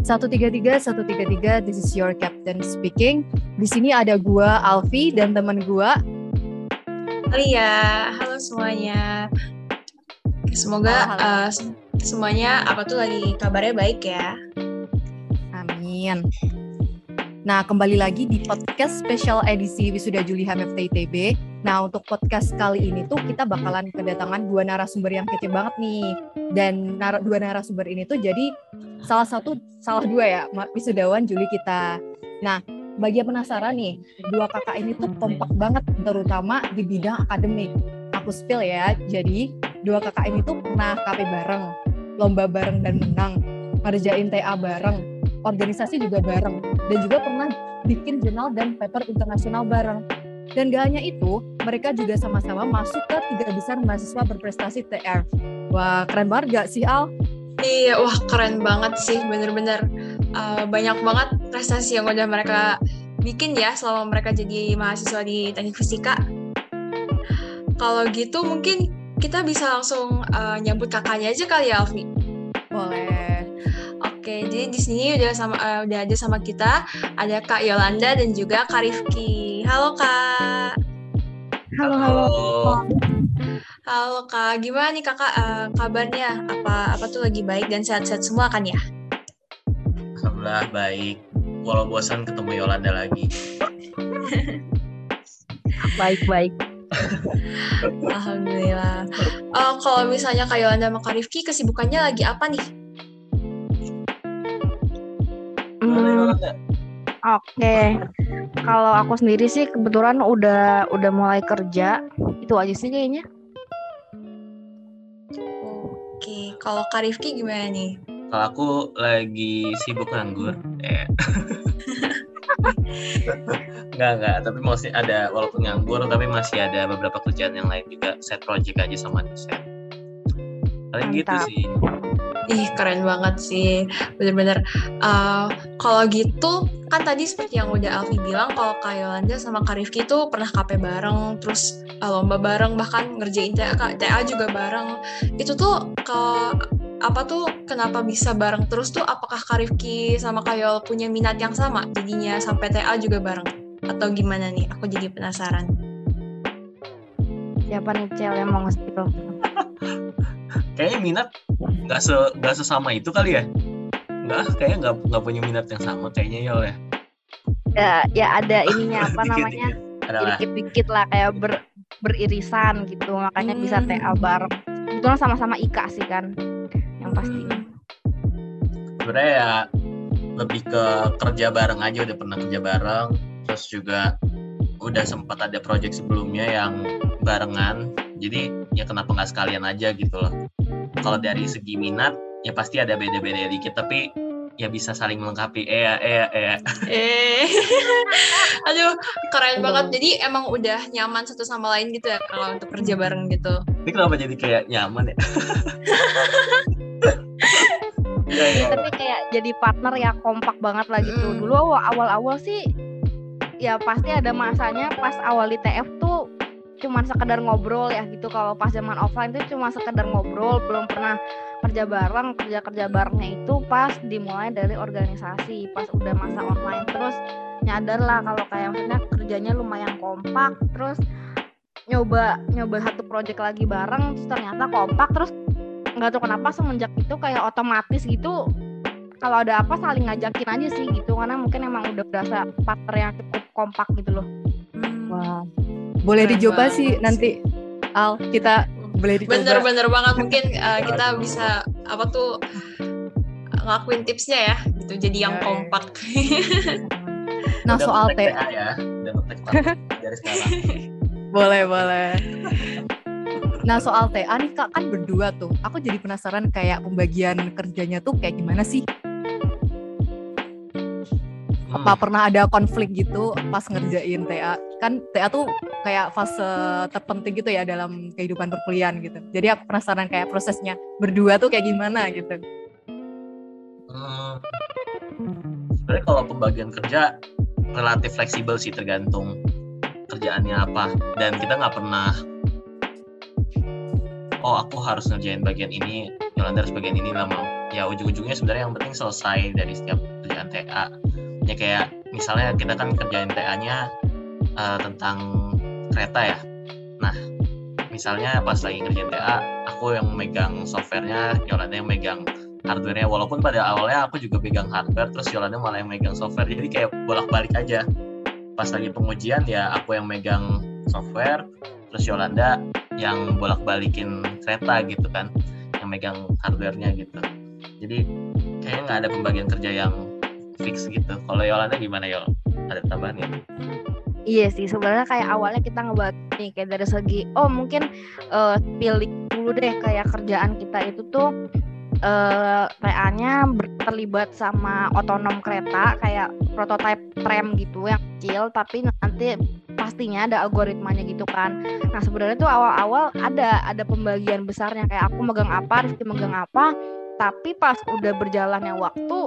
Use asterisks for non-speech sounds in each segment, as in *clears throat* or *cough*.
133 133 this is your captain speaking. Di sini ada gua Alfi dan teman gua Lia. Halo semuanya. Semoga Halo, halo. uh, semuanya apa tuh lagi kabarnya baik ya. Amin. Nah, kembali lagi di podcast special edisi Wisuda Juli HMFT ITB. Nah, untuk podcast kali ini tuh kita bakalan kedatangan dua narasumber yang kece banget nih. Dan nar- dua narasumber ini tuh jadi salah satu, salah dua ya, wisudawan Juli kita. Nah, bagi yang penasaran nih, dua kakak ini tuh kompak banget, terutama di bidang akademik. Aku spill ya, jadi dua kakak ini tuh pernah KP bareng, lomba bareng dan menang, ngerjain TA bareng, organisasi juga bareng dan juga pernah bikin jurnal dan paper internasional bareng. Dan gak hanya itu, mereka juga sama-sama masuk ke tiga besar mahasiswa berprestasi TR. Wah, keren banget gak sih Al? Iya, wah keren banget sih, bener-bener uh, banyak banget prestasi yang udah mereka bikin ya selama mereka jadi mahasiswa di teknik fisika. Kalau gitu mungkin kita bisa langsung uh, nyambut kakaknya aja kali ya, Alfi. Boleh. Oke, jadi di sini udah sama uh, udah ada sama kita ada Kak Yolanda dan juga Kak Rifki. Halo Kak. Halo, halo. Halo Kak, gimana nih Kakak uh, kabarnya? Apa apa tuh lagi baik dan sehat-sehat semua kan ya? Alhamdulillah baik. Walau bosan ketemu Yolanda lagi. *laughs* Baik-baik. *laughs* Alhamdulillah. Uh, kalau misalnya Kak Yolanda sama Kak Rifki kesibukannya lagi apa nih? Hmm? Oke, kalau aku sendiri sih kebetulan udah udah mulai kerja. Itu aja sih kayaknya. Oke, kalau Kak Rifki gimana nih? Kalau aku lagi sibuk nganggur. Eh. *laughs* Enggak, enggak. Tapi masih ada, walaupun nganggur, tapi masih ada beberapa kerjaan yang lain juga. Set project aja sama set. Paling gitu sih. Ih, keren banget sih. Bener-bener. uh, kalau gitu, kan tadi seperti yang udah Alfi bilang, kalau Kak Yolanda sama Kak Rifki tuh pernah KP bareng, terus uh, lomba bareng, bahkan ngerjain TA, TA juga bareng. Itu tuh ke apa tuh kenapa bisa bareng terus tuh apakah Kak Rifki sama Kak Yol punya minat yang sama jadinya sampai TA juga bareng atau gimana nih aku jadi penasaran Siapa nih Cel yang mau nge-spill? *laughs* Kayaknya minat nggak se nggak sesama itu kali ya? Enggak, kayaknya nggak nggak punya minat yang sama kayaknya Yol ya. Ya, ya ada ininya apa *laughs* namanya? Dikit-dikit lah kayak ber, beririsan gitu. Makanya bisa Hmm. TA bareng. Kebetulan sama-sama IKA sih kan. Yang pasti. sebenarnya ya lebih ke kerja bareng aja udah pernah kerja bareng terus juga udah sempat ada project sebelumnya yang barengan jadi ya kenapa nggak sekalian aja gitu loh kalau dari segi minat ya pasti ada beda-beda dikit tapi ya bisa saling melengkapi eh ya eh ya eh ya. Eh, *laughs* aduh keren banget. Jadi emang udah nyaman satu sama lain gitu ya kalau untuk kerja bareng gitu. ini kenapa jadi kayak nyaman ya Iya, iya. Tapi kayak jadi partner ya kompak banget lah gitu. Mm. Dulu aw- awal-awal sih ya pasti ada masanya pas awal di TF tuh cuman sekedar ngobrol ya gitu. Kalau pas zaman offline tuh cuma sekedar ngobrol, belum pernah kerja bareng. Kerja-kerja barengnya itu pas dimulai dari organisasi, pas udah masa online terus nyadar lah kalau kayak maksudnya kerjanya lumayan kompak terus nyoba nyoba satu project lagi bareng terus ternyata kompak terus nggak tahu kenapa semenjak itu kayak otomatis gitu kalau ada apa saling ngajakin aja sih gitu karena mungkin emang udah berasa partner yang cukup kompak gitu loh Hmm. Wah. Boleh Keren dicoba banget sih nanti Al, kita boleh dicoba. Bener-bener banget mungkin uh, kita bisa apa tuh ngelakuin tipsnya ya gitu jadi yang Ya, ya. kompak. *laughs* Nah, Udah soal TA ya udah dari sekarang *laughs* Boleh, boleh. Nah, soal TA nih Kak, kan berdua tuh. Aku jadi penasaran kayak pembagian kerjanya tuh kayak gimana sih? Hmm. Apa pernah ada konflik gitu pas ngerjain TA? Kan TA tuh kayak fase terpenting gitu ya dalam kehidupan perkuliahan gitu. Jadi aku penasaran kayak prosesnya berdua tuh kayak gimana gitu. Hmm, sebenarnya kalau pembagian kerja relatif fleksibel sih tergantung kerjaannya apa dan kita nggak pernah oh aku harus ngerjain bagian ini Yolanda harus bagian ini lah mau ya ujung-ujungnya sebenarnya yang penting selesai dari setiap kerjaan TA ya kayak misalnya kita kan kerjain TA-nya uh, tentang kereta ya. Nah misalnya pas lagi kerjain TA aku yang megang softwarenya Yolanda yang megang hardware-nya. Walaupun pada awalnya aku juga pegang hardware terus Yolanda malah yang megang software. Jadi kayak bolak-balik aja. Pas lagi pengujian ya aku yang megang software terus Yolanda yang bolak-balikin kereta gitu kan yang megang hardware-nya gitu. Jadi kayaknya nggak ada pembagian kerja yang fix gitu. Kalau Yolanda gimana Yol? Ada tambahan ya Iya sih sebenarnya kayak awalnya kita ngebahas nih kayak dari segi oh mungkin uh, pilih dulu deh kayak kerjaan kita itu tuh uh, TA-nya terlibat sama otonom kereta kayak prototipe tram gitu yang kecil tapi nanti pastinya ada algoritmanya gitu kan. Nah sebenarnya tuh awal-awal ada ada pembagian besarnya kayak aku megang apa, Rizky megang apa, tapi pas udah berjalannya waktu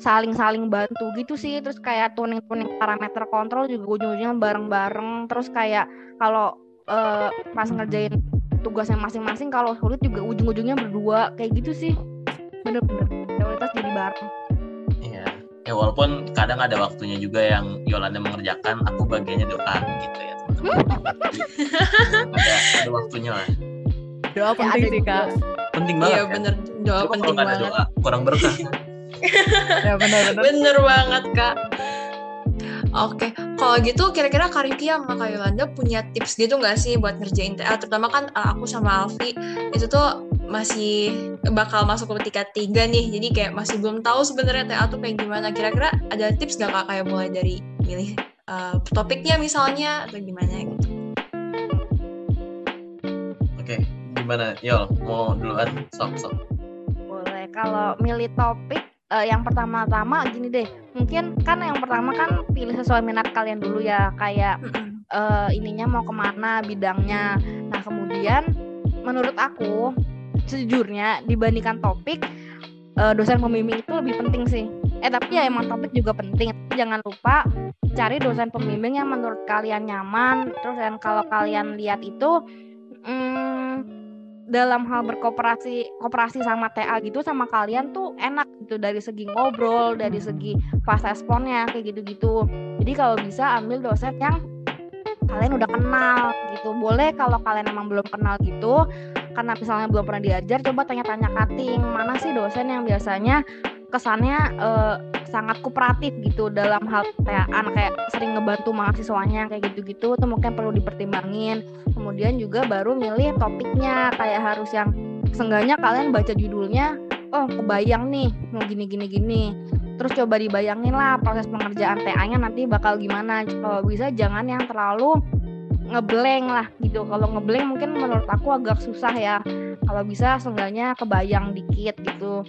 saling-saling bantu gitu sih. Terus kayak tuning-tuning parameter kontrol juga ujung-ujungnya bareng-bareng. Terus kayak kalau uh, pas ngerjain tugasnya masing-masing kalau sulit juga ujung-ujungnya berdua. Kayak gitu sih. Bener-bener. Prioritas jadi bareng. Iya. Ya walaupun kadang ada waktunya juga yang Yolanda mengerjakan aku bagiannya doa gitu ya teman-teman. *laughs* Ada, ada waktunya lah. Doa ya, penting sih kak. penting banget iya kan? bener. Doa penting banget. doa kurang berkah *laughs* ya benar benar bener banget kak Oke, kalau gitu kira-kira Karifia sama Kak Yolanda punya tips gitu nggak sih buat ngerjain TA? Terutama kan eh, aku sama Alfi itu tuh masih bakal masuk ke tingkat tiga nih, jadi kayak masih belum tahu sebenarnya TA tuh kayak gimana. Kira-kira ada tips nggak Kak kayak mulai dari milih uh, topiknya misalnya atau gimana gitu? Oke, gimana Yol? Mau duluan? Sok, sok. Boleh. Kalau milih topik uh, yang pertama-tama gini deh mungkin kan yang pertama kan pilih sesuai minat kalian dulu ya kayak uh, ininya mau ke mana bidangnya. Nah kemudian menurut aku sejujurnya dibandingkan topik uh, dosen pembimbing itu lebih penting sih. Eh tapi ya emang topik juga penting. Jangan lupa cari dosen pembimbing yang menurut kalian nyaman. Terus dan kalau kalian lihat itu hmm, dalam hal berkooperasi kooperasi sama TA gitu sama kalian tuh enak gitu dari segi ngobrol dari segi fast responnya kayak gitu-gitu. Jadi kalau bisa ambil dosen yang kalian udah kenal gitu. Boleh kalau kalian emang belum kenal gitu karena misalnya belum pernah diajar coba tanya-tanya cutting. Mana sih dosen yang biasanya kesannya uh, sangat kooperatif gitu dalam hal kayak kayak sering ngebantu mahasiswanya kayak gitu-gitu itu mungkin perlu dipertimbangin. Kemudian juga baru milih topiknya kayak harus yang seenggaknya kalian baca judulnya oh kebayang nih mau gini gini gini. Terus coba dibayangin lah proses pengerjaan TA-nya nanti bakal gimana. Kalau bisa jangan yang terlalu ngebleng lah gitu. Kalau ngebleng mungkin menurut aku agak susah ya. Kalau bisa seenggaknya kebayang dikit gitu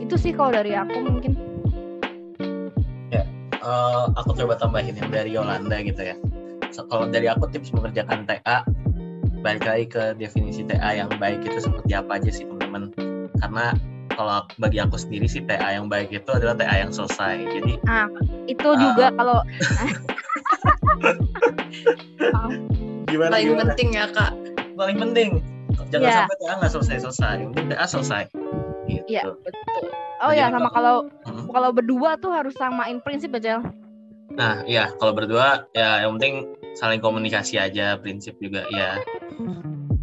itu sih kalau dari aku mungkin. Ya uh, aku coba tambahin yang dari Yolanda gitu ya. So, kalau dari aku tips mengerjakan TA balik lagi ke definisi TA yang baik itu seperti apa aja sih teman-teman? Karena kalau bagi aku sendiri sih TA yang baik itu adalah TA yang selesai. Jadi nah itu uh, juga kalau gimana paling gimana? penting ya kak. Paling penting. Jangan yeah. sampai TA nggak selesai selesai penting TA selesai Gitu. Iya betul. Oh ya sama kalau hmm. kalau berdua tuh harus samain prinsip aja. Nah iya kalau berdua ya yang penting saling komunikasi aja prinsip juga ya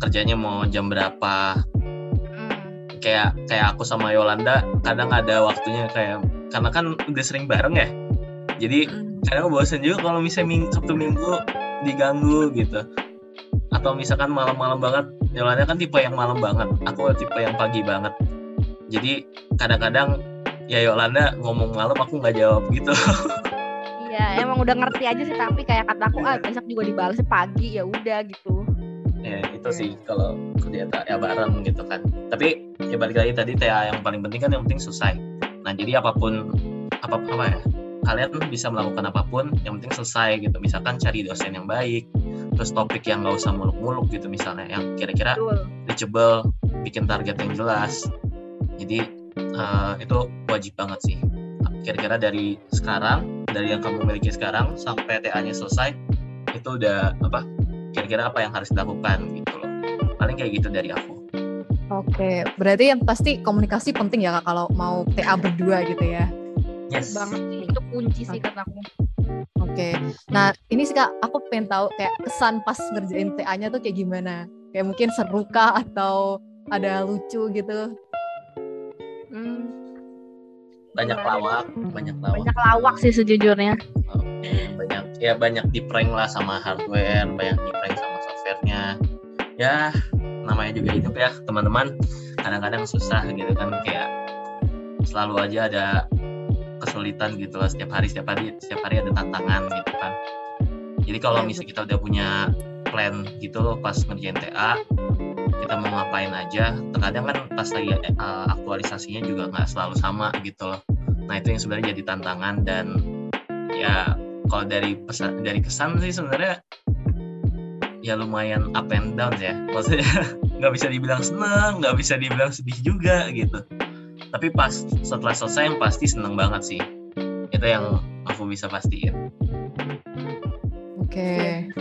kerjanya mau jam berapa hmm. kayak kayak aku sama Yolanda kadang ada waktunya kayak karena kan udah sering bareng ya jadi hmm. kadang bosan juga kalau misalnya ming sabtu minggu diganggu gitu atau misalkan malam-malam banget Yolanda kan tipe yang malam banget aku tipe yang pagi banget jadi kadang-kadang ya Yolanda ngomong malam aku nggak jawab gitu Iya, emang udah ngerti aja sih tapi kayak kataku ah besok juga dibalas pagi ya udah gitu. Ya itu sih kalau kerja ya bareng gitu kan. Tapi ya balik lagi tadi TA yang paling penting kan yang penting selesai. Nah jadi apa pun apa apa ya kalian bisa melakukan apa pun yang penting selesai gitu. Misalkan cari dosen yang baik, terus topik yang nggak usah muluk-muluk gitu misalnya yang kira-kira reachable, bikin target yang jelas jadi uh, itu wajib banget sih kira-kira dari sekarang dari yang kamu miliki sekarang sampai TA-nya selesai itu udah apa kira-kira apa yang harus dilakukan gitu loh paling kayak gitu dari aku Oke, berarti yang pasti komunikasi penting ya kak kalau mau TA berdua gitu ya. Yes. banget sih itu kunci sih kataku Oke, nah ini sih kak, aku pengen tahu kayak kesan pas ngerjain TA-nya tuh kayak gimana? Kayak mungkin seru kah atau ada lucu gitu? Banyak lawak, banyak lawak. banyak lawak sih sejujurnya Oke, banyak ya banyak di prank lah sama hardware, banyak di prank sama softwarenya. Ya namanya juga hidup ya teman-teman. Kadang-kadang susah gitu kan kayak selalu aja ada kesulitan gitu lah setiap hari setiap hari setiap hari ada tantangan gitu kan. Jadi kalau Ya, misalnya kita udah punya plan gitu loh pas ngerjain TA kita mau ngapain aja. Terkadang kan pas lagi eh, aktualisasinya juga nggak selalu sama gitu loh. Nah itu yang sebenarnya jadi tantangan dan ya kalau dari pesan dari kesan sih sebenarnya ya lumayan up and down ya. Maksudnya *laughs* nggak bisa dibilang seneng nggak bisa dibilang sedih juga gitu. Tapi pas setelah selesai yang pasti seneng banget sih. Itu yang aku bisa pastiin. Oke,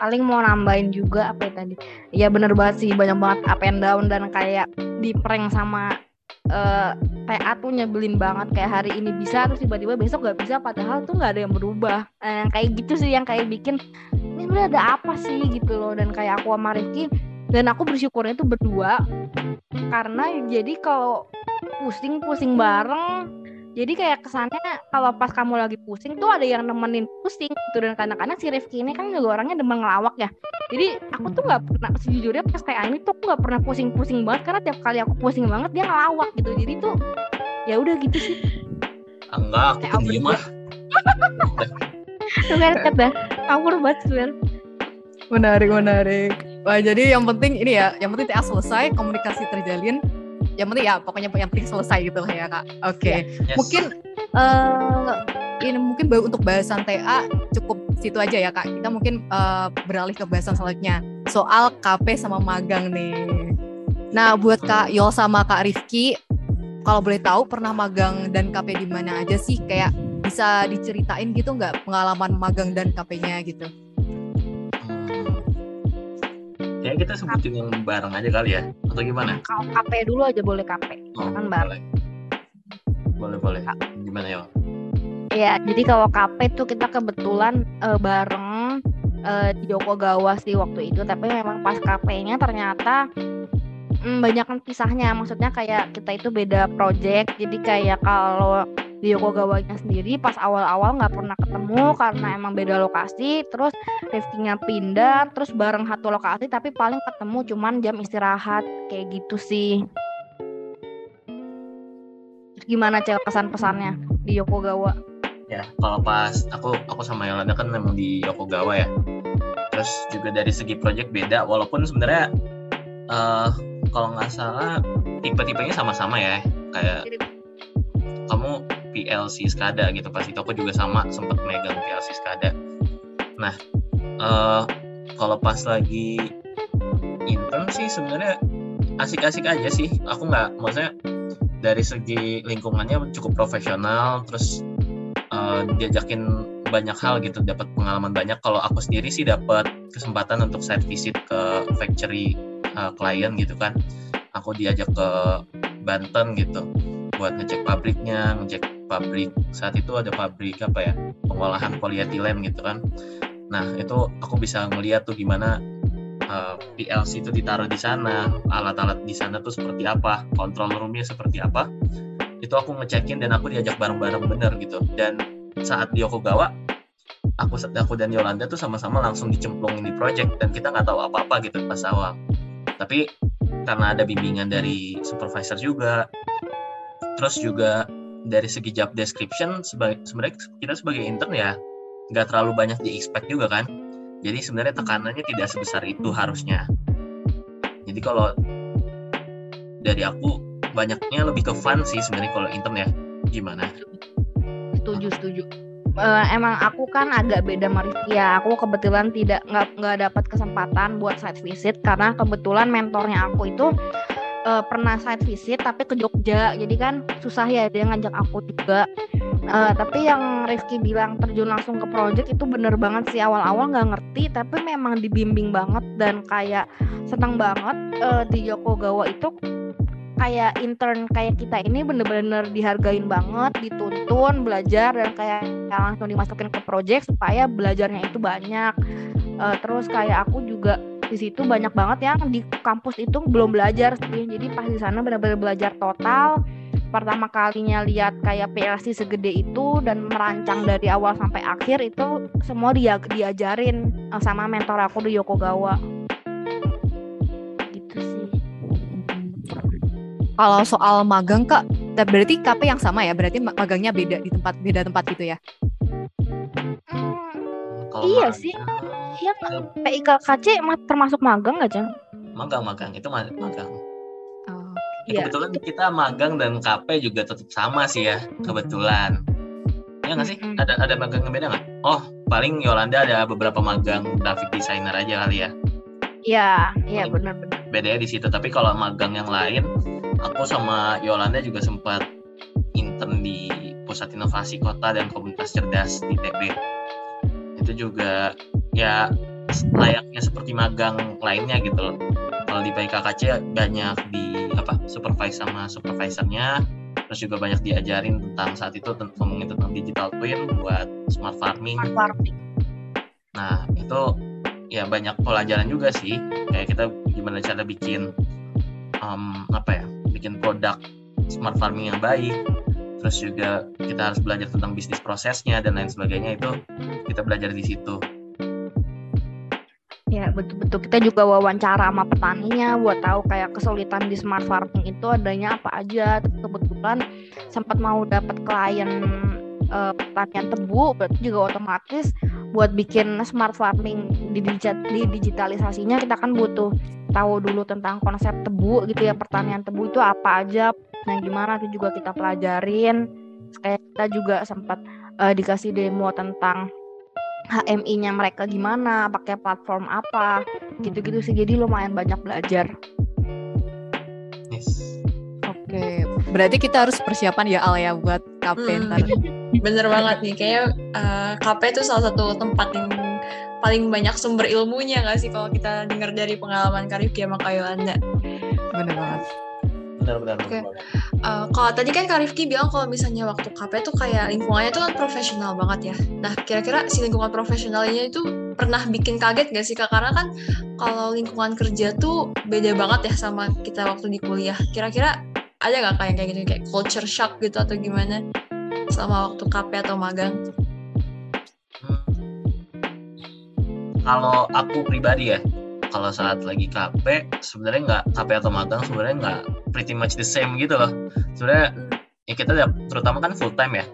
paling mau nambahin juga apa ya tadi. Ya bener banget sih banyak banget up and down dan kayak di prank sama eh, TA tuh nyebelin banget. Kayak hari ini bisa terus tiba-tiba besok gak bisa padahal tuh nggak ada yang berubah. Eh, kayak gitu sih yang kayak bikin ini sebenarnya ada apa sih? gitu loh. Dan kayak aku sama Rifki dan aku bersyukurnya tuh berdua. Karena jadi kalau pusing pusing bareng jadi kayak kesannya kalau pas kamu lagi pusing tuh ada yang nemenin pusing gitu. Dan kadang-kadang si Rifki ini kan juga orangnya demen ngelawak ya. Jadi aku tuh nggak pernah sejujurnya pas TA ini tuh aku nggak pernah pusing-pusing banget. Karena tiap kali aku pusing banget dia ngelawak gitu. Jadi tuh ya udah gitu sih. Ah, enggak aku Kayak pendiam ah tuh kan kata kabur banget sebenarnya menarik menarik. Wah jadi yang penting ini ya, yang penting TA selesai, komunikasi terjalin. Yang penting ya pokoknya yang penting selesai gitu lah ya kak. Oke, Yes. mungkin eh ini mungkin baru untuk bahasan TA cukup situ aja ya kak. Kita mungkin eh, beralih ke bahasan selanjutnya soal KP sama magang nih. Nah buat kak Yol sama kak Rifki, kalau boleh tahu pernah magang dan KP di mana aja sih? Kayak bisa diceritain gitu nggak pengalaman magang dan KP-nya gitu? Hmm. Ya kita sebutin yang bareng aja kali ya atau gimana? kalau KP dulu aja boleh KP Oh, Kan bareng. boleh. Boleh boleh. Gimana ya? Ya, jadi kalau KP tuh kita kebetulan eh, bareng eh, di Yokogawa sih waktu itu, tapi memang pas KP-nya ternyata mm, pisahnya. Maksudnya kayak kita itu beda project, jadi kayak kalau di Yokogawa-nya sendiri pas awal-awal nggak pernah ketemu karena emang beda lokasi, terus Rifki-nya pindah, terus bareng satu lokasi tapi paling ketemu cuman jam istirahat kayak gitu sih. Gimana cewek kesan-pesannya di Yokogawa? Ya kalau pas aku aku sama Yolanda kan memang di Yokogawa ya. Terus juga dari segi project beda walaupun sebenarnya eh kalau nggak salah tipe-tipenya sama-sama ya. Kayak kamu PLC SCADA gitu pas itu aku juga sama sempat megang PLC SCADA. Nah eh kalau pas lagi intern sih sebenarnya asik-asik aja sih. Aku nggak maksudnya dari segi lingkungannya cukup profesional terus eh, diajakin banyak hal gitu dapat pengalaman banyak kalau aku sendiri sih dapat kesempatan untuk site visit ke factory eh, klien gitu kan. Aku diajak ke Banten gitu buat ngecek pabriknya ngecek pabrik. Saat itu ada pabrik apa ya pengolahan polietilen gitu kan. Nah itu aku bisa ngeliat tuh gimana uh, PLC itu ditaruh di sana alat-alat di sana tuh seperti apa control roomnya seperti apa. Itu aku ngecekin dan aku diajak bareng-bareng bener gitu. Dan saat di Yokogawa aku aku dan Yolanda tuh sama-sama langsung dicemplungin di project dan kita nggak tahu apa-apa gitu pas awal tapi karena ada bimbingan dari supervisor juga terus juga dari segi job description sebenarnya kita sebagai intern ya nggak terlalu banyak di expect juga kan? Jadi sebenarnya tekanannya tidak sebesar itu harusnya. Jadi kalau dari aku banyaknya lebih ke fun sih sebenarnya kalau intern ya. Gimana? Setuju setuju Eh, emang aku kan agak beda Rizky ya. Aku kebetulan tidak nggak nggak dapat kesempatan buat site visit karena kebetulan mentornya aku itu uh, pernah site visit tapi ke Jogja. Jadi kan susah ya dia ngajak aku juga uh, tapi yang Rifki bilang terjun langsung ke project itu bener banget sih. Awal-awal nggak ngerti tapi memang dibimbing banget dan kayak senang banget uh, di Yokogawa itu kayak intern kayak kita ini bener-bener dihargain banget, dituntun, belajar dan kayak langsung dimasukin ke project supaya belajarnya itu banyak. Uh, terus kayak aku juga di situ banyak banget yang di kampus itu belum belajar sih. Jadi pas di sana benar-benar belajar total. Pertama kalinya lihat kayak PLC segede itu dan merancang dari awal sampai akhir itu semua dia diajarin eh, sama mentor aku di Yokogawa. Kalau soal magang kak, berarti KP yang sama ya? Berarti magangnya beda di tempat beda tempat gitu ya? Hmm, iya sih. Iya PIKKC termasuk magang nggak Cang? Magang magang itu magang. Oh, ya, kebetulan kita magang dan KP juga tetap sama sih ya kebetulan. Ya nggak sih? Ada ada magang yang beda nggak? Oh paling Yolanda ada beberapa magang graphic designer aja kali ya. Iya, iya benar-benar. Bedanya di situ. Tapi kalau magang yang lain aku sama Yolanda juga sempat intern di Pusat Inovasi Kota dan Komunitas Cerdas di TB. Itu juga ya layaknya seperti magang lainnya gitu loh. Kalau di PKKC banyak di apa supervise sama supervisornya, terus juga banyak diajarin tentang saat itu ngomongin tentang digital twin buat smart farming. Smart farming. Nah itu ya banyak pelajaran juga sih kayak kita gimana cara bikin um, apa ya bikin produk smart farming yang baik. Terus juga kita harus belajar tentang bisnis prosesnya dan lain sebagainya itu kita belajar di situ. Ya betul-betul. Kita juga wawancara sama petaninya buat tahu kayak kesulitan di smart farming itu adanya apa aja. Kebetulan sempat mau dapat klien uh, pertanian tebu berarti juga otomatis buat bikin smart farming di, di digitalisasinya kita kan butuh tahu dulu tentang konsep tebu gitu ya pertanian tebu itu apa aja yang gimana itu juga kita pelajarin kayak kita juga sempat uh, dikasih demo tentang HMI-nya mereka gimana, pakai platform apa, gitu-gitu sih. Jadi lumayan banyak belajar. Yes. Oke, berarti kita harus persiapan ya Al ya buat KP hmm. *laughs* Bener banget nih, kayak uh, KP itu salah satu tempat yang paling banyak sumber ilmunya gak sih kalau kita dengar dari pengalaman Karif sama Kak Yolanda. Bener banget. Benar-benar. Oke. Okay. Uh, kalau tadi kan Kak Rifki bilang kalau misalnya waktu KP tuh kayak lingkungannya tuh kan profesional banget ya. Nah kira-kira si lingkungan profesionalnya itu pernah bikin kaget gak sih Kak? Karena kan kalau lingkungan kerja tuh beda banget ya sama kita waktu di kuliah. Kira-kira ada nggak kayak kayak gitu kayak culture shock gitu atau gimana? selama waktu KP atau magang? Hmm. Kalau aku pribadi ya, kalau saat lagi KP sebenarnya nggak KP atau magang sebenarnya nggak pretty much the same gitu loh. Sebenarnya ya kita terutama kan full time ya.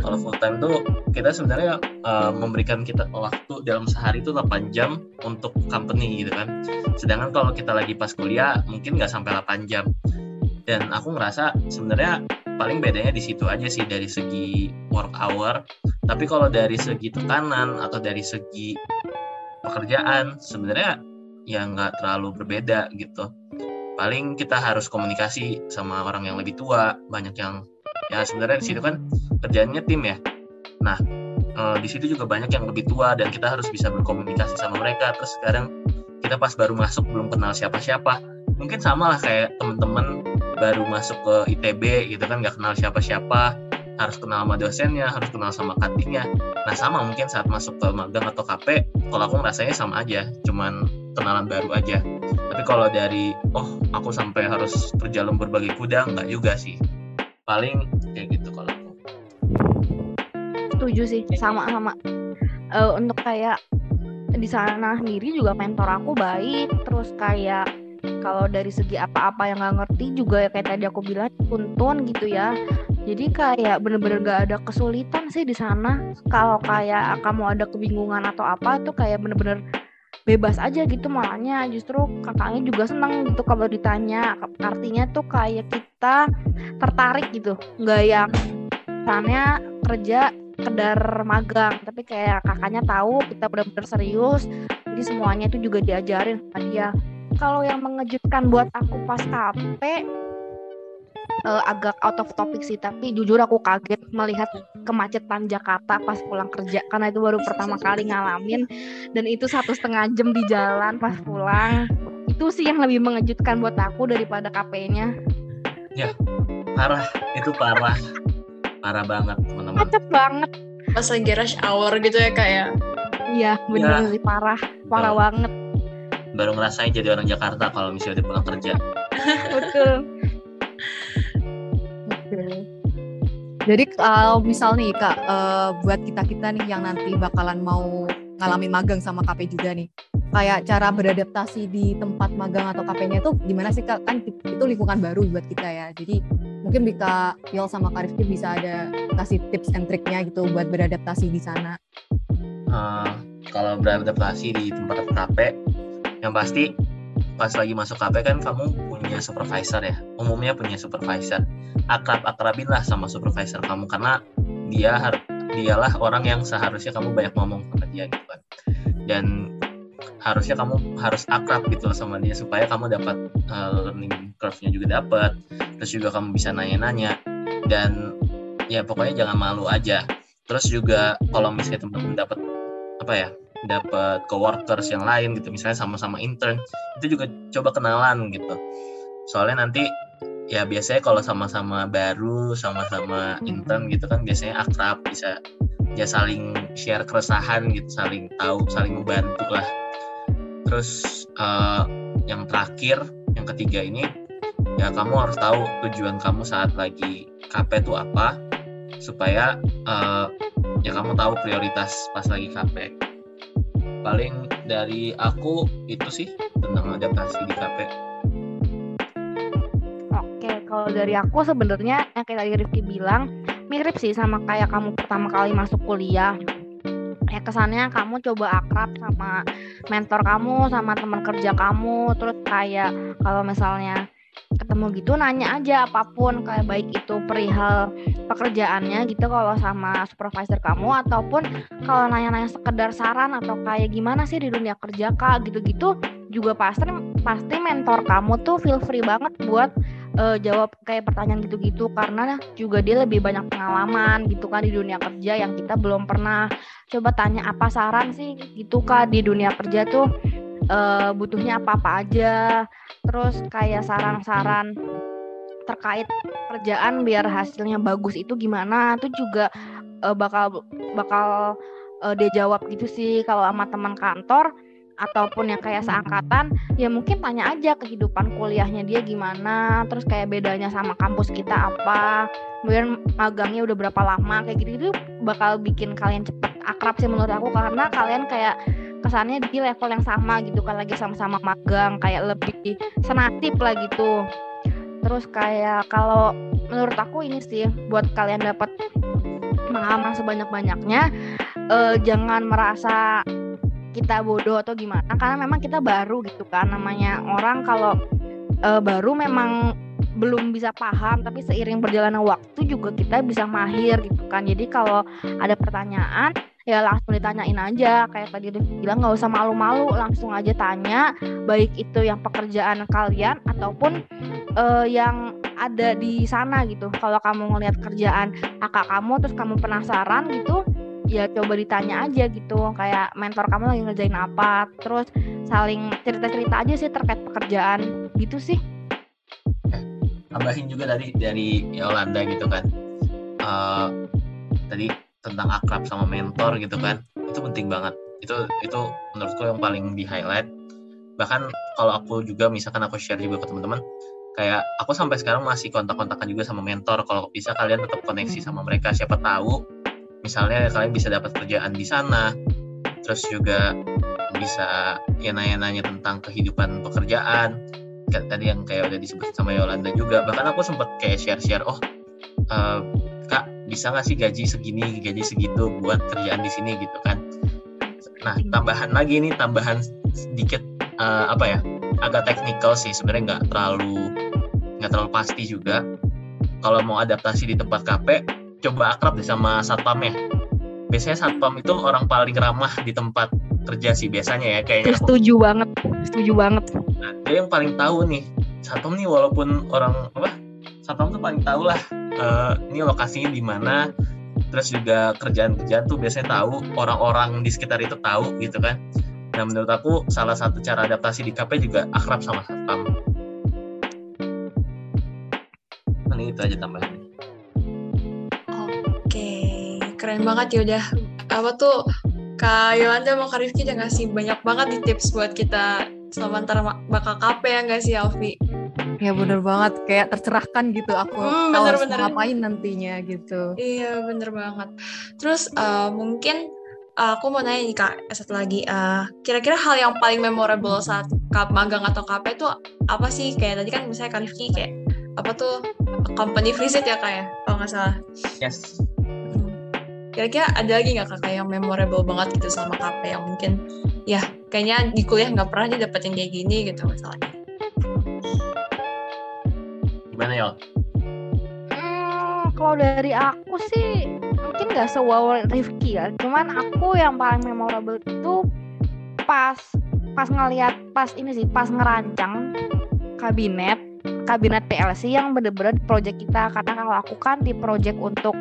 Kalau full time tuh kita sebenarnya uh, memberikan kita waktu dalam sehari itu 8 jam untuk company gitu kan. Sedangkan kalau kita lagi pas kuliah mungkin nggak sampai 8 jam. Dan aku ngerasa sebenarnya paling bedanya di situ aja sih dari segi work hour. Tapi kalau dari segi tekanan atau dari segi pekerjaan sebenarnya ya nggak terlalu berbeda gitu. Paling kita harus komunikasi sama orang yang lebih tua banyak yang ya sebenarnya di situ kan kerjanya tim ya. Nah eh, di situ juga banyak yang lebih tua dan kita harus bisa berkomunikasi sama mereka. Terus sekarang kita pas baru masuk belum kenal siapa-siapa mungkin sama lah kayak temen-temen baru masuk ke ITB gitu kan nggak kenal siapa-siapa harus kenal sama dosennya harus kenal sama kantinnya. Nah sama mungkin saat masuk ke magang atau KP kalau aku ngerasanya sama aja cuman kenalan baru aja. Tapi kalau dari oh aku sampai harus kerja lembur bagi kuda nggak juga sih. Paling kayak gitu kalau aku. Setuju sih sama-sama uh, untuk kayak di sana sendiri juga mentor aku baik terus kayak kalau dari segi apa-apa yang nggak ngerti juga ya kayak tadi aku bilang tuntun gitu ya. Jadi kayak bener-bener gak ada kesulitan sih di sana. Kalau kayak kamu ada kebingungan atau apa tuh kayak bener-bener bebas aja gitu malahnya. Justru kakaknya juga seneng gitu kalau ditanya. Artinya tuh kayak kita tertarik gitu. Nggak yang misalnya kerja sekedar magang tapi kayak kakaknya tahu kita benar-benar serius jadi semuanya itu juga diajarin sama dia kalau yang mengejutkan buat aku pas KP eh, agak out of topic sih tapi jujur aku kaget melihat kemacetan Jakarta pas pulang kerja karena itu baru pertama kali ngalamin dan itu satu setengah jam di jalan pas pulang. Itu sih yang lebih mengejutkan buat aku daripada KP-nya parah itu parah. Parah banget teman-teman. Macet banget. Pas lagi rush hour gitu ya kayak iya bener sih parah. Parah Betul. banget baru ngerasain jadi orang Jakarta kalau misalnya udah pulang kerja betul Jadi kalau misal nih kak, eh, buat kita kita nih yang nanti bakalan mau ngalamin magang sama KP juga nih, kayak cara beradaptasi di tempat magang atau KP-nya itu gimana sih kak? Kan itu lingkungan baru buat kita ya. Jadi mungkin bisa Yol sama Kak Rifki bisa ada kasih tips and triknya gitu buat beradaptasi di sana. Eh, kalau beradaptasi di tempat KP yang pasti pas lagi masuk KP kan kamu punya supervisor ya? Umumnya punya supervisor. Akrab akrabin lah sama supervisor kamu karena dia dialah orang yang seharusnya kamu banyak ngomong sama dia gitu kan. Dan harusnya kamu harus akrab gitu loh sama dia supaya kamu dapat eh, learning curve-nya juga dapat terus juga kamu bisa nanya-nanya. Dan ya pokoknya jangan malu aja. Terus juga kalau misalnya teman-teman dapat apa ya dapat coworkers yang lain gitu misalnya sama-sama intern itu juga coba kenalan gitu. Soalnya nanti ya biasanya kalau sama-sama baru sama-sama intern gitu kan biasanya akrab bisa ya saling share keresahan gitu saling tahu saling membantu lah. Terus eh, yang terakhir yang ketiga ini ya kamu harus tahu tujuan kamu saat lagi KP itu apa supaya eh, ya kamu tahu prioritas pas lagi KP paling dari aku itu sih tentang adaptasi di KP Oke, kalau dari aku sebenarnya yang kayak tadi Rifki bilang mirip sih sama kayak kamu pertama kali masuk kuliah. Ya kesannya kamu coba akrab sama mentor kamu, sama teman kerja kamu, terus kayak kalau misalnya ketemu gitu nanya aja apa pun kayak baik itu perihal pekerjaannya gitu kalau sama supervisor kamu ataupun kalau nanya-nanya sekedar saran atau kayak gimana sih di dunia kerja kak gitu-gitu juga pasti pasti mentor kamu tuh feel free banget buat eh, jawab kayak pertanyaan gitu-gitu karena juga dia lebih banyak pengalaman gitu kan di dunia kerja yang kita belum pernah coba tanya apa saran sih? gitu kak di dunia kerja tuh eh, butuhnya apa-apa aja. Terus kayak saran-saran terkait kerjaan biar hasilnya bagus itu gimana tuh juga eh, bakal bakal eh, dia jawab gitu sih. Kalau sama teman kantor ataupun yang kayak seangkatan ya mungkin tanya aja kehidupan kuliahnya dia gimana terus kayak bedanya sama kampus kita apa. Kemudian magangnya udah berapa lama kayak gitu itu bakal bikin kalian cepet akrab sih menurut aku. Karena kalian kayak kesannya di level yang sama gitu kan lagi sama-sama magang kayak lebih senasib lah gitu. Terus kayak kalau menurut aku ini sih buat kalian dapat pengalaman sebanyak-banyaknya eh, jangan merasa kita bodoh atau gimana karena memang kita baru gitu kan. Namanya orang kalau eh, baru memang belum bisa paham tapi seiring berjalannya waktu juga kita bisa mahir gitu kan. Jadi kalau ada pertanyaan ya langsung ditanyain aja. Kayak tadi Rifki bilang nggak usah malu-malu. Langsung aja tanya baik itu yang pekerjaan kalian ataupun eh, yang ada di sana gitu. Kalau kamu ngelihat kerjaan kakak kamu terus kamu penasaran gitu ya coba ditanya aja gitu. Kayak mentor kamu lagi ngerjain apa. Terus saling cerita-cerita aja sih terkait pekerjaan. Gitu sih. Tambahin juga dari dari Yolanda gitu kan. Eh, tadi tentang akrab sama mentor gitu kan itu penting banget. Itu itu menurutku yang paling di highlight. Bahkan kalau aku juga misalkan aku share juga ke teman-teman kayak aku sampai sekarang masih kontak-kontakan juga sama mentor. Kalau bisa kalian tetap koneksi sama mereka siapa tahu misalnya kalian bisa dapat kerjaan di sana. Terus juga bisa ya nanya-nanya tentang kehidupan pekerjaan. Kayak tadi yang kayak udah disebut sama Yolanda juga. Bahkan aku sempat kayak share-share oh kak bisa nggak sih gaji segini gaji segitu buat kerjaan di sini gitu kan? Nah tambahan lagi nih tambahan sedikit eh, apa ya agak teknikal sih sebenarnya nggak terlalu nggak terlalu pasti juga. Kalau mau adaptasi di tempat KP coba akrab deh sama satpamnya biasanya satpam itu orang paling ramah di tempat kerja sih biasanya ya kayaknya. Aku setuju banget setuju banget. Dia yang paling tahu nih satpam nih walaupun orang apa satpam tuh paling tahu lah uh, ini lokasinya di mana? Terus juga kerjaan-kerjaan tuh biasanya tahu orang-orang di sekitar itu tahu gitu kan. Nah menurut aku salah satu cara adaptasi di KP juga akrab sama satpam. Paling itu aja tambahan oke keren banget ya udah. Apa tuh Kak Yolanda sama Kak Rifki udah ngasih banyak banget di tips buat kita. Selama ntar bakal KP ya nggak sih Alfi? Ya bener banget, kayak tercerahkan gitu aku hmm, bener, harus bener. ngapain nantinya gitu. Iya bener banget. Terus uh, mungkin uh, aku mau nanya nih kak satu lagi, uh, kira-kira hal yang paling memorable saat kap magang atau KP itu apa sih? Kayak tadi kan misalnya Kak Rifki kayak apa tuh company visit ya kak ya, kalau nggak salah. Yes kira-kira ada lagi nggak kakak yang memorable banget gitu sama KP yang mungkin ya kayaknya di kuliah nggak pernah dia dapetin kayak gini gitu misalnya gimana ya hmm, kalau dari aku sih mungkin nggak sewow Rifki ya. Cuman aku yang paling memorable itu pas pas ngeliat pas ini sih pas ngerancang kabinet kabinet PLC yang bener-bener project kita. Karena kalau aku kan di project untuk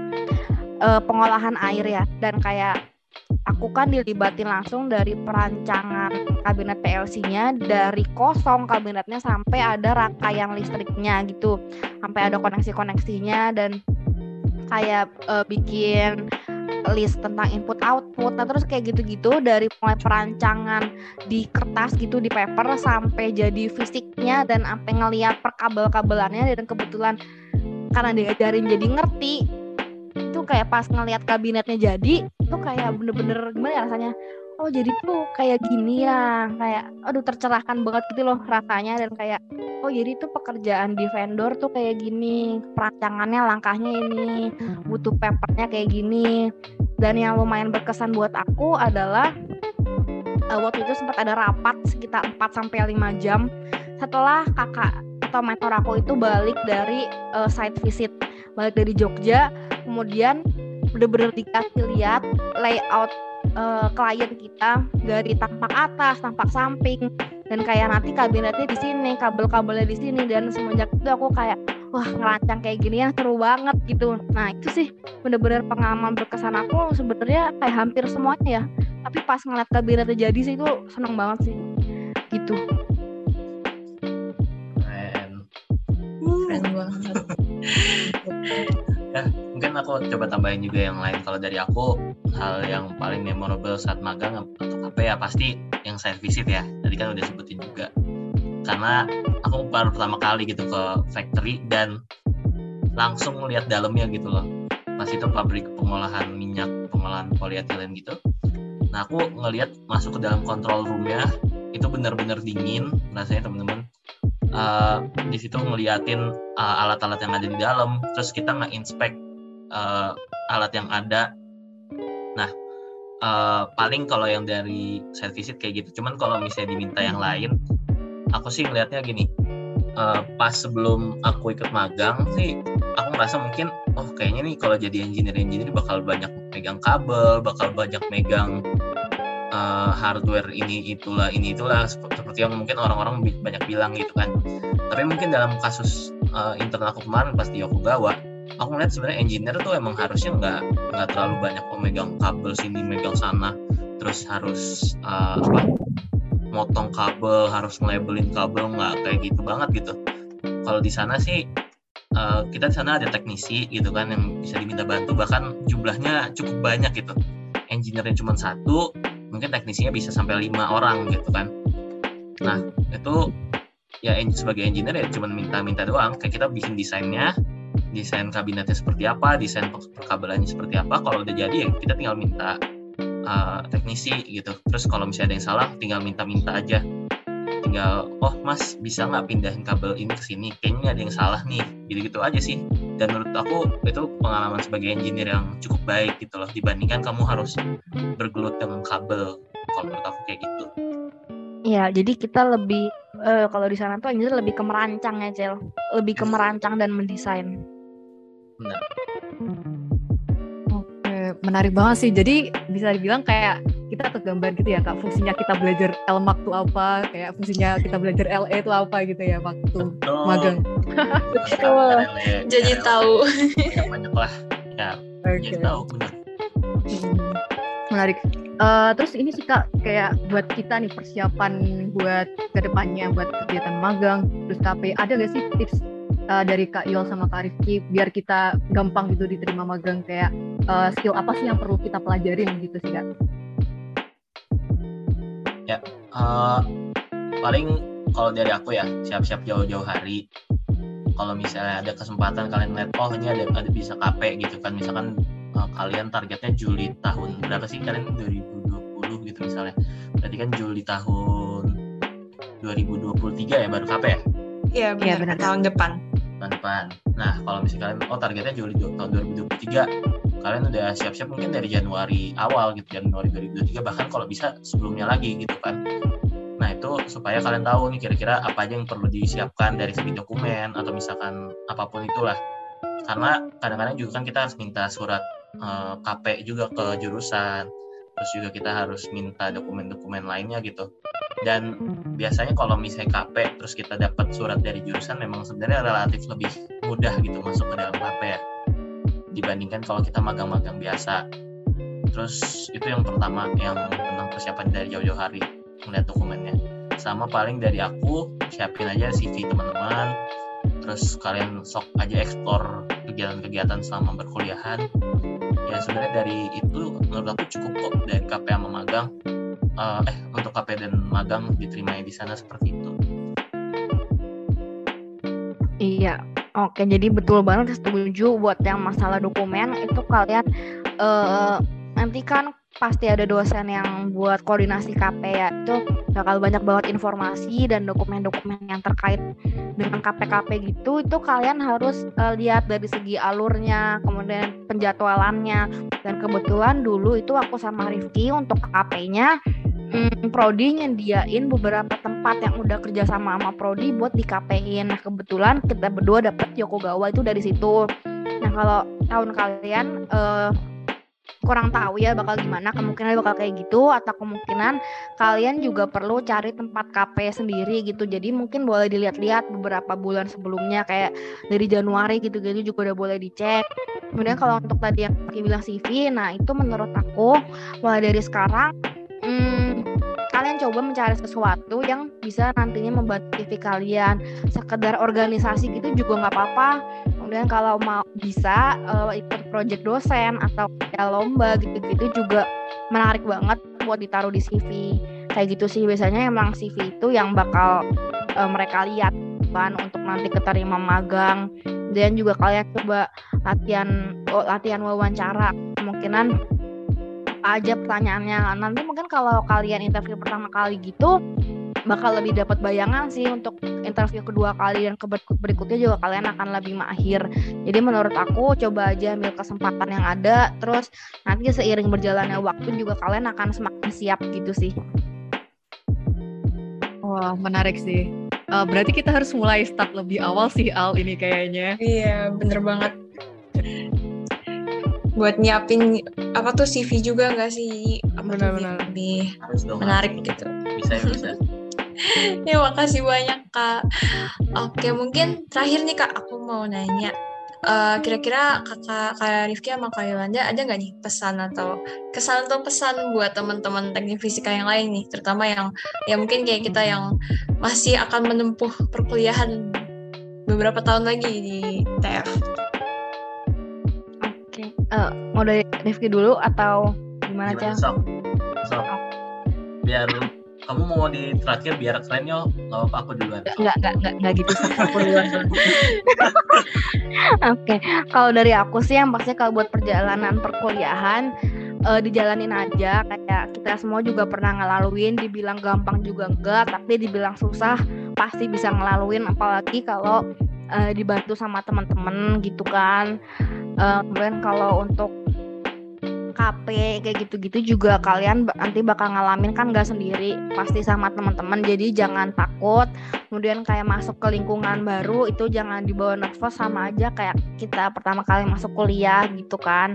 uh, pengolahan air ya. Dan kayak aku kan dilibatin langsung dari perancangan kabinet PLC-nya dari kosong kabinetnya sampai ada rangkaian listriknya gitu. Sampai ada koneksi-koneksinya dan kayak uh, bikin list tentang input output nah terus kayak gitu-gitu dari mulai perancangan di kertas gitu di paper sampai jadi fisiknya dan sampai ngeliat per kabel-kabelannya. Dan kebetulan karena diajarin jadi ngerti itu kayak pas ngelihat kabinetnya jadi tuh kayak bener-bener gimana ya rasanya? Oh jadi tuh kayak gini ya kayak aduh tercerahkan banget gitu loh rasanya dan kayak oh jadi tuh pekerjaan di vendor tuh kayak gini perancangannya langkahnya ini butuh papernya kayak gini. Dan yang lumayan berkesan buat aku adalah uh, waktu itu sempat ada rapat sekitar 4 sampai 5 jam. Setelah kakak atau mentor aku itu balik dari uh, site visit balik dari Jogja kemudian bener-bener dikasih lihat layout uh, klien kita dari tampak atas, tampak samping dan kayak nanti kabinetnya di sini, kabel-kabelnya di sini dan semenjak itu aku kayak wah ngerancang kayak gini ya seru banget gitu. Nah itu sih bener-bener pengalaman berkesan aku sebenarnya kayak hampir semuanya ya. Tapi pas ngeliat kabinetnya jadi sih itu seneng banget sih gitu. Keren. Keren banget. *laughs* ya mungkin aku coba tambahin juga yang lain. Kalau dari aku hal yang paling memorable saat magang atau apa ya pasti yang saya visit ya. Tadi kan udah sebutin juga. Karena aku baru pertama kali gitu ke factory dan langsung lihat dalamnya gitu loh. Pas itu pabrik pengolahan minyak pengolahan polietilen gitu. Nah aku ngelihat masuk ke dalam control roomnya itu benar-benar dingin. Rasanya teman-teman uh, di situ ngeliatin uh, alat-alat yang ada di dalam. Terus kita nge-inspect uh, alat yang ada. Nah uh, paling kalau yang dari site visit kayak gitu. Cuman kalau misalnya diminta yang lain aku sih ngelihatnya gini. Uh, pas sebelum aku ikut magang sih aku merasa mungkin oh kayaknya nih kalau jadi engineer engineer bakal banyak megang kabel bakal banyak megang uh, hardware ini itulah ini itulah. Seperti yang mungkin orang-orang banyak bilang gitu kan. Tapi mungkin dalam kasus uh, internal aku kemarin pas di Yokogawa aku ngeliat sebenarnya engineer tuh emang harusnya nggak nggak terlalu banyak memegang kabel sini megang sana. Terus harus uh, apa motong kabel harus ngelabelin kabel nggak kayak gitu banget gitu. Kalau di sana sih uh, kita di sana ada teknisi gitu kan yang bisa diminta bantu bahkan jumlahnya cukup banyak gitu. Engineer cuma satu mungkin teknisinya bisa sampai lima orang gitu kan. Nah itu ya sebagai engineer ya cuma minta-minta doang. Kayak kita bikin desainnya desain kabinetnya seperti apa desain perkabelannya seperti apa. Kalau udah jadi ya kita tinggal minta uh, teknisi gitu. Terus kalau misalnya ada yang salah tinggal minta-minta aja. Tinggal oh mas bisa nggak pindahin kabel ini ke sini? Kayaknya ada yang salah nih gitu gitu aja sih dan menurut aku itu pengalaman sebagai engineer yang cukup baik gitu loh dibandingkan kamu harus bergelut dengan kabel kalau menurut aku kayak gitu Iya, jadi kita lebih uh, kalau di sana tuh engineer lebih ke merancang ya, Cel. Lebih ke merancang dan mendesain. Benar. Oke, menarik banget sih. Jadi bisa dibilang kayak kita kegambar gitu ya kak. Fungsinya kita belajar LMAC itu apa kayak fungsinya kita belajar LE itu apa gitu ya waktu Betul. magang. Betul. RLE, Jadi RLE, tahu. ya banyak lah. Ya. Jadi tahu benar. Hmm, menarik. Eh, terus ini sih kak kayak buat kita nih persiapan buat ke depannya buat kegiatan magang. Terus KP ada gak sih tips eh, dari kak Yol sama kak Rifki biar kita gampang gitu diterima magang? Kayak eh, skill apa sih yang perlu kita pelajarin gitu sih kak Eh, paling kalau dari aku ya siap-siap jauh-jauh hari kalau misalnya ada kesempatan kalian lihat oh ini ada ada bisa KP gitu kan misalkan eh, kalian targetnya Juli tahun berapa sih kalian 2020 gitu misalnya berarti kan Juli tahun 2023 ya baru KP ya Iya benar. benar. tahun depan. Tahun depan nah kalau misalnya kalian oh targetnya Juli tahun 2023 kalian udah siap-siap mungkin dari Januari awal gitu Januari 2023 bahkan kalau bisa sebelumnya lagi gitu kan Nah itu supaya kalian tahu nih kira-kira apa aja yang perlu disiapkan dari segi dokumen atau misalkan apa pun itulah. Karena kadang-kadang juga kan kita harus minta surat eh, KP juga ke jurusan. Terus juga kita harus minta dokumen-dokumen lainnya gitu. Dan biasanya kalau misalnya KP terus kita dapat surat dari jurusan memang sebenarnya relatif lebih mudah gitu masuk ke dalam KP ya. Dibandingkan kalau kita magang-magang biasa. Terus itu yang pertama yang tentang persiapan dari jauh-jauh hari melihat dokumennya sama paling dari aku siapin aja CV teman-teman terus kalian sok aja explore kegiatan-kegiatan selama berkuliahan ya sebenarnya dari itu menurut aku cukup kok dari KP sama magang Eh, untuk KP dan magang diterima di sana seperti itu Iya, oke. Jadi betul banget setuju buat yang masalah dokumen itu kalian eh nanti kan pasti ada dosen yang buat koordinasi KP ya itu bakal banyak banget informasi dan dokumen-dokumen yang terkait dengan KP-KP gitu itu kalian harus eh, lihat dari segi alurnya kemudian penjadwalannya dan kebetulan dulu itu aku sama Rifki untuk KP-nya hmm, Prodi nyediain beberapa tempat yang udah kerja sama sama Prodi buat di KP-in. Nah, kebetulan kita berdua dapet Yokogawa itu dari situ. Nah, kalau tahun kalian eh, kurang tahu ya bakal gimana, kemungkinan bakal kayak gitu atau kemungkinan kalian juga perlu cari tempat KP sendiri gitu. Jadi mungkin boleh dilihat-lihat beberapa bulan sebelumnya kayak dari Januari gitu-gitu juga udah boleh dicek. Kemudian kalau untuk tadi yang Ki bilang CV, nah itu menurut aku mulai dari sekarang hmm, kalian coba mencari sesuatu yang bisa nantinya membantu CV kalian sekedar organisasi gitu juga nggak apa-apa kemudian kalau mau bisa eh, ikut project dosen atau ya lomba gitu-gitu juga menarik banget buat ditaruh di CV kayak gitu sih biasanya emang CV itu yang bakal eh, mereka lihat kan untuk nanti keterima magang. Dan juga kalian coba latihan oh, latihan wawancara kemungkinan aja pertanyaannya. Nanti mungkin kalau kalian interview pertama kali gitu bakal lebih dapat bayangan sih untuk interview kedua kali dan ke berikutnya juga kalian akan lebih mahir jadi menurut aku coba aja ambil kesempatan yang ada terus nanti seiring berjalannya waktu juga kalian akan semakin siap gitu sih wah menarik sih Eh, berarti kita harus mulai start lebih awal sih Al ini kayaknya Iya bener banget. Buat nyiapin apa tuh CV juga nggak sih? Apa Benar-benar. lebih harus dong menarik gitu. bisa ya bisa *laughs* Ya makasih banyak kak. Oke mungkin terakhir nih kak aku mau nanya. Eh, kira-kira kakak kak Rifki sama kak Yolanda ada nggak nih pesan atau kesan atau pesan buat teman-teman teknik fisika yang lain nih, terutama yang ya mungkin kayak kita yang masih akan menempuh perkuliahan beberapa tahun lagi di TF. oke Eh, mau dari Rifki dulu atau gimana gimana cah sok sok biar kamu mau di terakhir biar keren yo. Nggak apa aku duluan. Enggak, enggak, enggak, enggak gitu sih. Aku duluan. Dulu. *laughs* Oke, kalau dari aku sih yang pasti kalau buat perjalanan perkuliahan eh, dijalanin aja. Kayak kita semua juga pernah ngelaluin dibilang gampang juga enggak tapi dibilang susah pasti bisa ngelaluin. Apalagi kalau eh, dibantu sama teman-teman gitu kan. Eh, kemudian kalau untuk KP kayak gitu-gitu juga kalian nanti bakal ngalamin kan nggak sendiri pasti sama teman-teman. Jadi jangan takut. Kemudian kayak masuk ke lingkungan baru itu jangan dibawa nervous sama aja kayak kita pertama kali masuk kuliah gitu kan.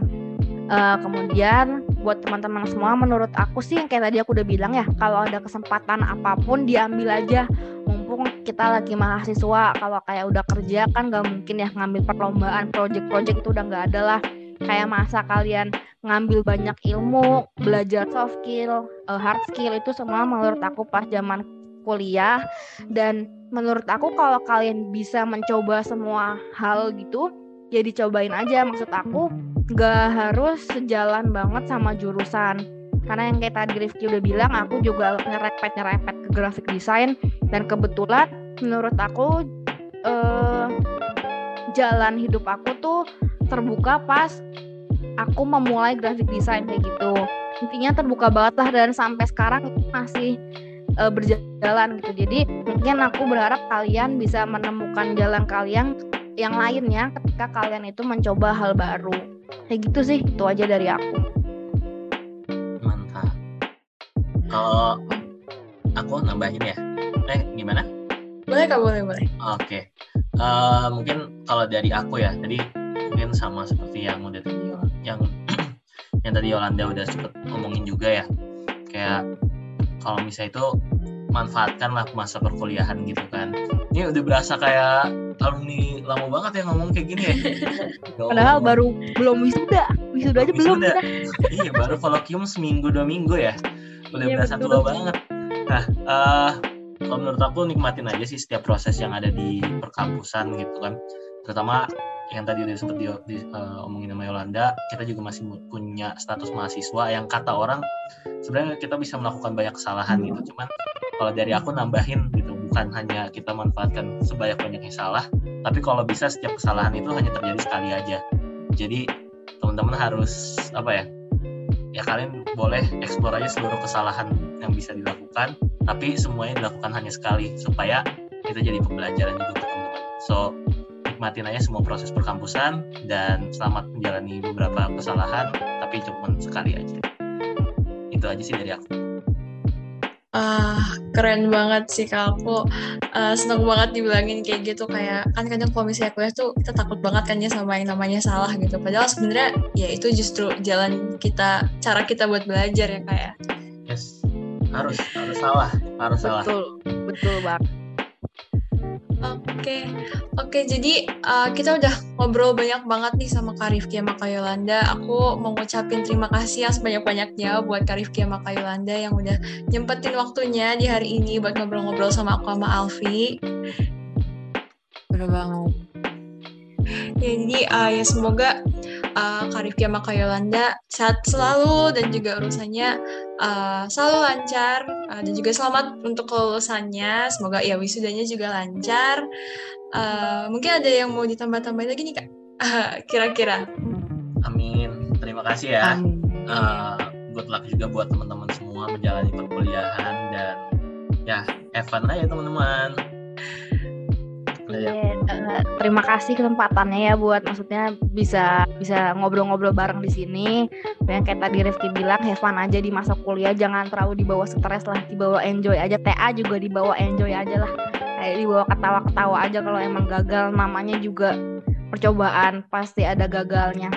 Eh, kemudian buat teman-teman semua menurut aku sih yang kayak tadi aku udah bilang ya kalau ada kesempatan apa pun diambil aja. Mumpung kita lagi mahasiswa kalau kayak udah kerja kan gak mungkin ya ngambil perlombaan project-project itu udah nggak ada lah kayak masa kalian ngambil banyak ilmu belajar soft skill uh, hard skill itu semua menurut aku pas zaman kuliah. Dan menurut aku kalau kalian bisa mencoba semua hal gitu ya dicobain aja. Maksud aku gak harus sejalan banget sama jurusan. Karena yang kayak tadi Rifki udah bilang aku juga nyerepet nyerepet ke graphic design. Dan kebetulan menurut aku eh, jalan hidup aku tuh terbuka pas aku memulai graphic design kayak gitu. Intinya terbuka banget lah dan sampai sekarang itu masih uh, berjalan gitu. Jadi mungkin aku berharap kalian bisa menemukan jalan kalian yang lainnya ketika kalian itu mencoba hal baru. Kayak gitu sih itu aja dari aku. Mantap. Kalau aku nambahin ya. Eh gimana? Boleh kak boleh boleh. Oke. Okay. uh, eh, mungkin kalau dari aku ya tadi mungkin sama seperti yang udah tadi yang *clears throat* yang tadi Yolanda udah sempet ngomongin juga ya. Kayak kalau misalnya itu manfaatkanlah masa perkuliahan gitu kan. Ini udah berasa kayak alumni lama banget ya ngomong kayak gini ya. *laughs* Padahal baru belum wisuda. Wisuda aja belum wisuda. iya baru kolokium seminggu dua minggu ya. Udah iya, berasa tua banget. Nah uh, kalau menurut aku nikmatin aja sih setiap proses yang ada di perkampusan gitu kan. Terutama yang tadi udah sempat di, di uh, omongin sama Yolanda, kita juga masih punya status mahasiswa yang kata orang sebenarnya kita bisa melakukan banyak kesalahan gitu. Cuman kalau dari aku nambahin gitu, bukan hanya kita manfaatkan sebanyak banyaknya salah, tapi kalau bisa setiap kesalahan itu hanya terjadi sekali aja. Jadi teman-teman harus apa ya? Ya kalian boleh eksplor aja seluruh kesalahan yang bisa dilakukan, tapi semuanya dilakukan hanya sekali supaya kita jadi pembelajaran juga buat teman-teman. So nikmatin aja semua proses perkampusan dan selamat menjalani beberapa kesalahan tapi cuma sekali aja. Itu aja sih dari aku. Ah, uh, keren banget sih kalau aku uh, seneng banget dibilangin kayak gitu. Kayak kan kadang kalau misalnya kuliah tuh kita takut banget kan ya sama yang namanya salah gitu. Padahal sebenarnya ya itu justru jalan kita cara kita buat belajar ya kayak ya. yes. Harus harus salah harus betul, salah. Betul betul banget Oke, oke. Jadi uh, kita udah ngobrol banyak banget nih sama Kak Rifki sama Kak Yolanda. Aku mau ngucapin terima kasih yang sebanyak-banyaknya buat Kak Rifki sama Kak Yolanda yang udah nyempetin waktunya di hari ini buat ngobrol-ngobrol sama aku sama Alfi. Bener banget. Ya, jadi uh, ya semoga uh, Kak Rifki sama Kak Yolanda sehat selalu dan juga urusannya uh, selalu lancar uh, dan juga selamat untuk kelulusannya. Semoga ya wisudanya juga lancar. Uh, mungkin ada yang mau ditambah-tambahin lagi nih kak? *laughs* Kira-kira? Amin. Terima kasih ya. Amin. Uh, good luck juga buat teman-teman semua menjalani perkuliahan dan ya have fun aja teman-teman. Iya, uh, terima kasih kesempatannya ya buat maksudnya bisa bisa ngobrol-ngobrol bareng di sini. Yang kayak tadi Rifki bilang, have aja di masa kuliah, jangan terlalu dibawa stres lah, dibawa enjoy aja. TA juga dibawa enjoy aja lah. Kayak dibawa ketawa-ketawa aja kalau emang gagal namanya juga percobaan, pasti ada gagalnya.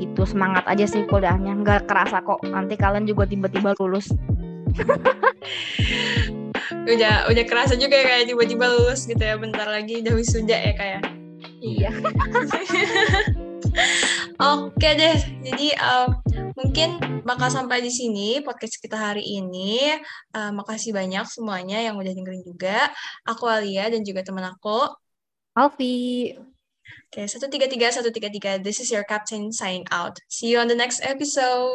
Itu semangat aja sih kuliahnya, nggak kerasa kok. Nanti kalian juga tiba-tiba lulus. *laughs* udah udah kerasa juga ya kayak tiba-tiba lulus gitu ya bentar lagi udah wisuda ya kayak iya *laughs* oke deh jadi uh, mungkin bakal sampai di sini podcast kita hari ini uh, makasih banyak semuanya yang udah dengerin juga aku Alia dan juga teman aku Alfi Oke, okay, satu tiga tiga satu tiga tiga. This is your captain signing out. See you on the next episode.